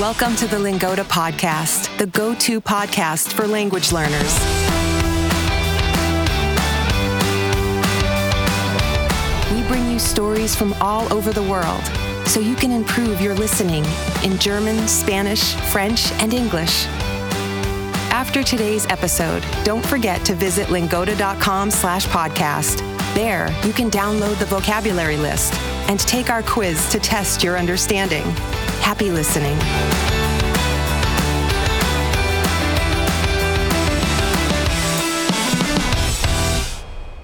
Welcome to the Lingoda Podcast, the go to podcast for language learners. We bring you stories from all over the world so you can improve your listening in German, Spanish, French, and English. After today's episode, don't forget to visit lingoda.com slash podcast. There, you can download the vocabulary list and take our quiz to test your understanding. Happy listening.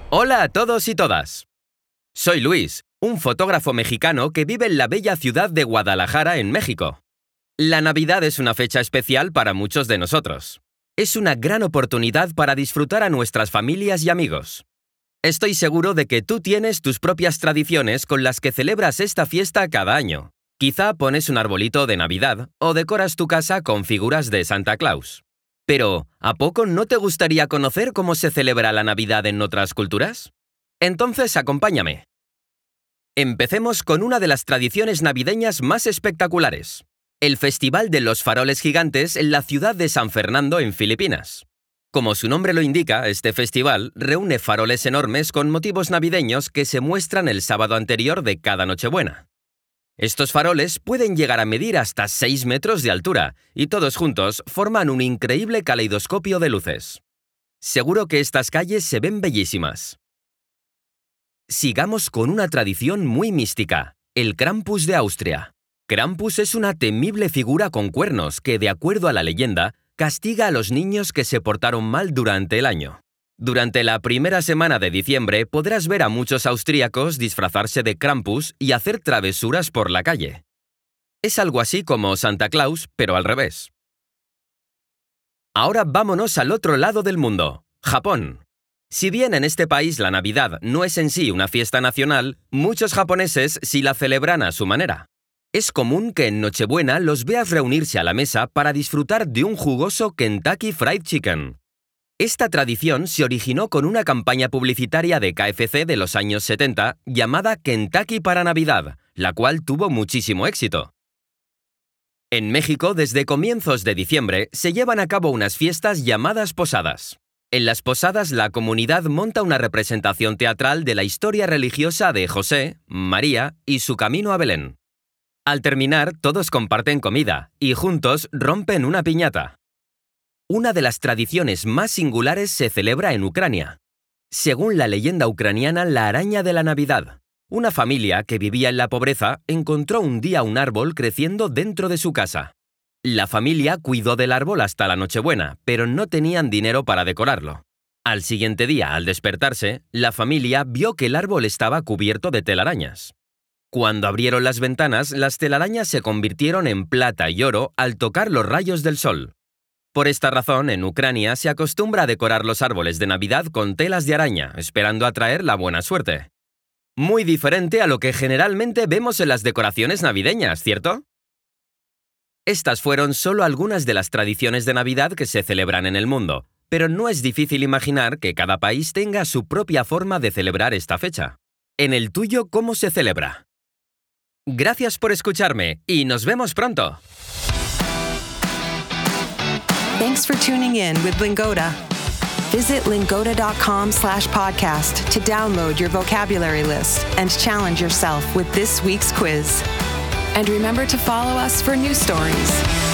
Hola a todos y todas. Soy Luis, un fotógrafo mexicano que vive en la bella ciudad de Guadalajara, en México. La Navidad es una fecha especial para muchos de nosotros. Es una gran oportunidad para disfrutar a nuestras familias y amigos. Estoy seguro de que tú tienes tus propias tradiciones con las que celebras esta fiesta cada año. Quizá pones un arbolito de Navidad o decoras tu casa con figuras de Santa Claus. Pero, ¿a poco no te gustaría conocer cómo se celebra la Navidad en otras culturas? Entonces, acompáñame. Empecemos con una de las tradiciones navideñas más espectaculares, el Festival de los Faroles Gigantes en la ciudad de San Fernando, en Filipinas. Como su nombre lo indica, este festival reúne faroles enormes con motivos navideños que se muestran el sábado anterior de cada Nochebuena. Estos faroles pueden llegar a medir hasta 6 metros de altura y todos juntos forman un increíble caleidoscopio de luces. Seguro que estas calles se ven bellísimas. Sigamos con una tradición muy mística, el Krampus de Austria. Krampus es una temible figura con cuernos que, de acuerdo a la leyenda, castiga a los niños que se portaron mal durante el año. Durante la primera semana de diciembre podrás ver a muchos austríacos disfrazarse de Krampus y hacer travesuras por la calle. Es algo así como Santa Claus, pero al revés. Ahora vámonos al otro lado del mundo, Japón. Si bien en este país la Navidad no es en sí una fiesta nacional, muchos japoneses sí la celebran a su manera. Es común que en Nochebuena los veas reunirse a la mesa para disfrutar de un jugoso Kentucky Fried Chicken. Esta tradición se originó con una campaña publicitaria de KFC de los años 70 llamada Kentucky para Navidad, la cual tuvo muchísimo éxito. En México, desde comienzos de diciembre, se llevan a cabo unas fiestas llamadas posadas. En las posadas, la comunidad monta una representación teatral de la historia religiosa de José, María y su camino a Belén. Al terminar, todos comparten comida y juntos rompen una piñata. Una de las tradiciones más singulares se celebra en Ucrania. Según la leyenda ucraniana, la araña de la Navidad. Una familia que vivía en la pobreza encontró un día un árbol creciendo dentro de su casa. La familia cuidó del árbol hasta la Nochebuena, pero no tenían dinero para decorarlo. Al siguiente día, al despertarse, la familia vio que el árbol estaba cubierto de telarañas. Cuando abrieron las ventanas, las telarañas se convirtieron en plata y oro al tocar los rayos del sol. Por esta razón, en Ucrania se acostumbra a decorar los árboles de Navidad con telas de araña, esperando atraer la buena suerte. Muy diferente a lo que generalmente vemos en las decoraciones navideñas, ¿cierto? Estas fueron solo algunas de las tradiciones de Navidad que se celebran en el mundo, pero no es difícil imaginar que cada país tenga su propia forma de celebrar esta fecha. En el tuyo, ¿cómo se celebra? Gracias por escucharme y nos vemos pronto. Thanks for tuning in with Lingoda. Visit lingoda.com slash podcast to download your vocabulary list and challenge yourself with this week's quiz. And remember to follow us for new stories.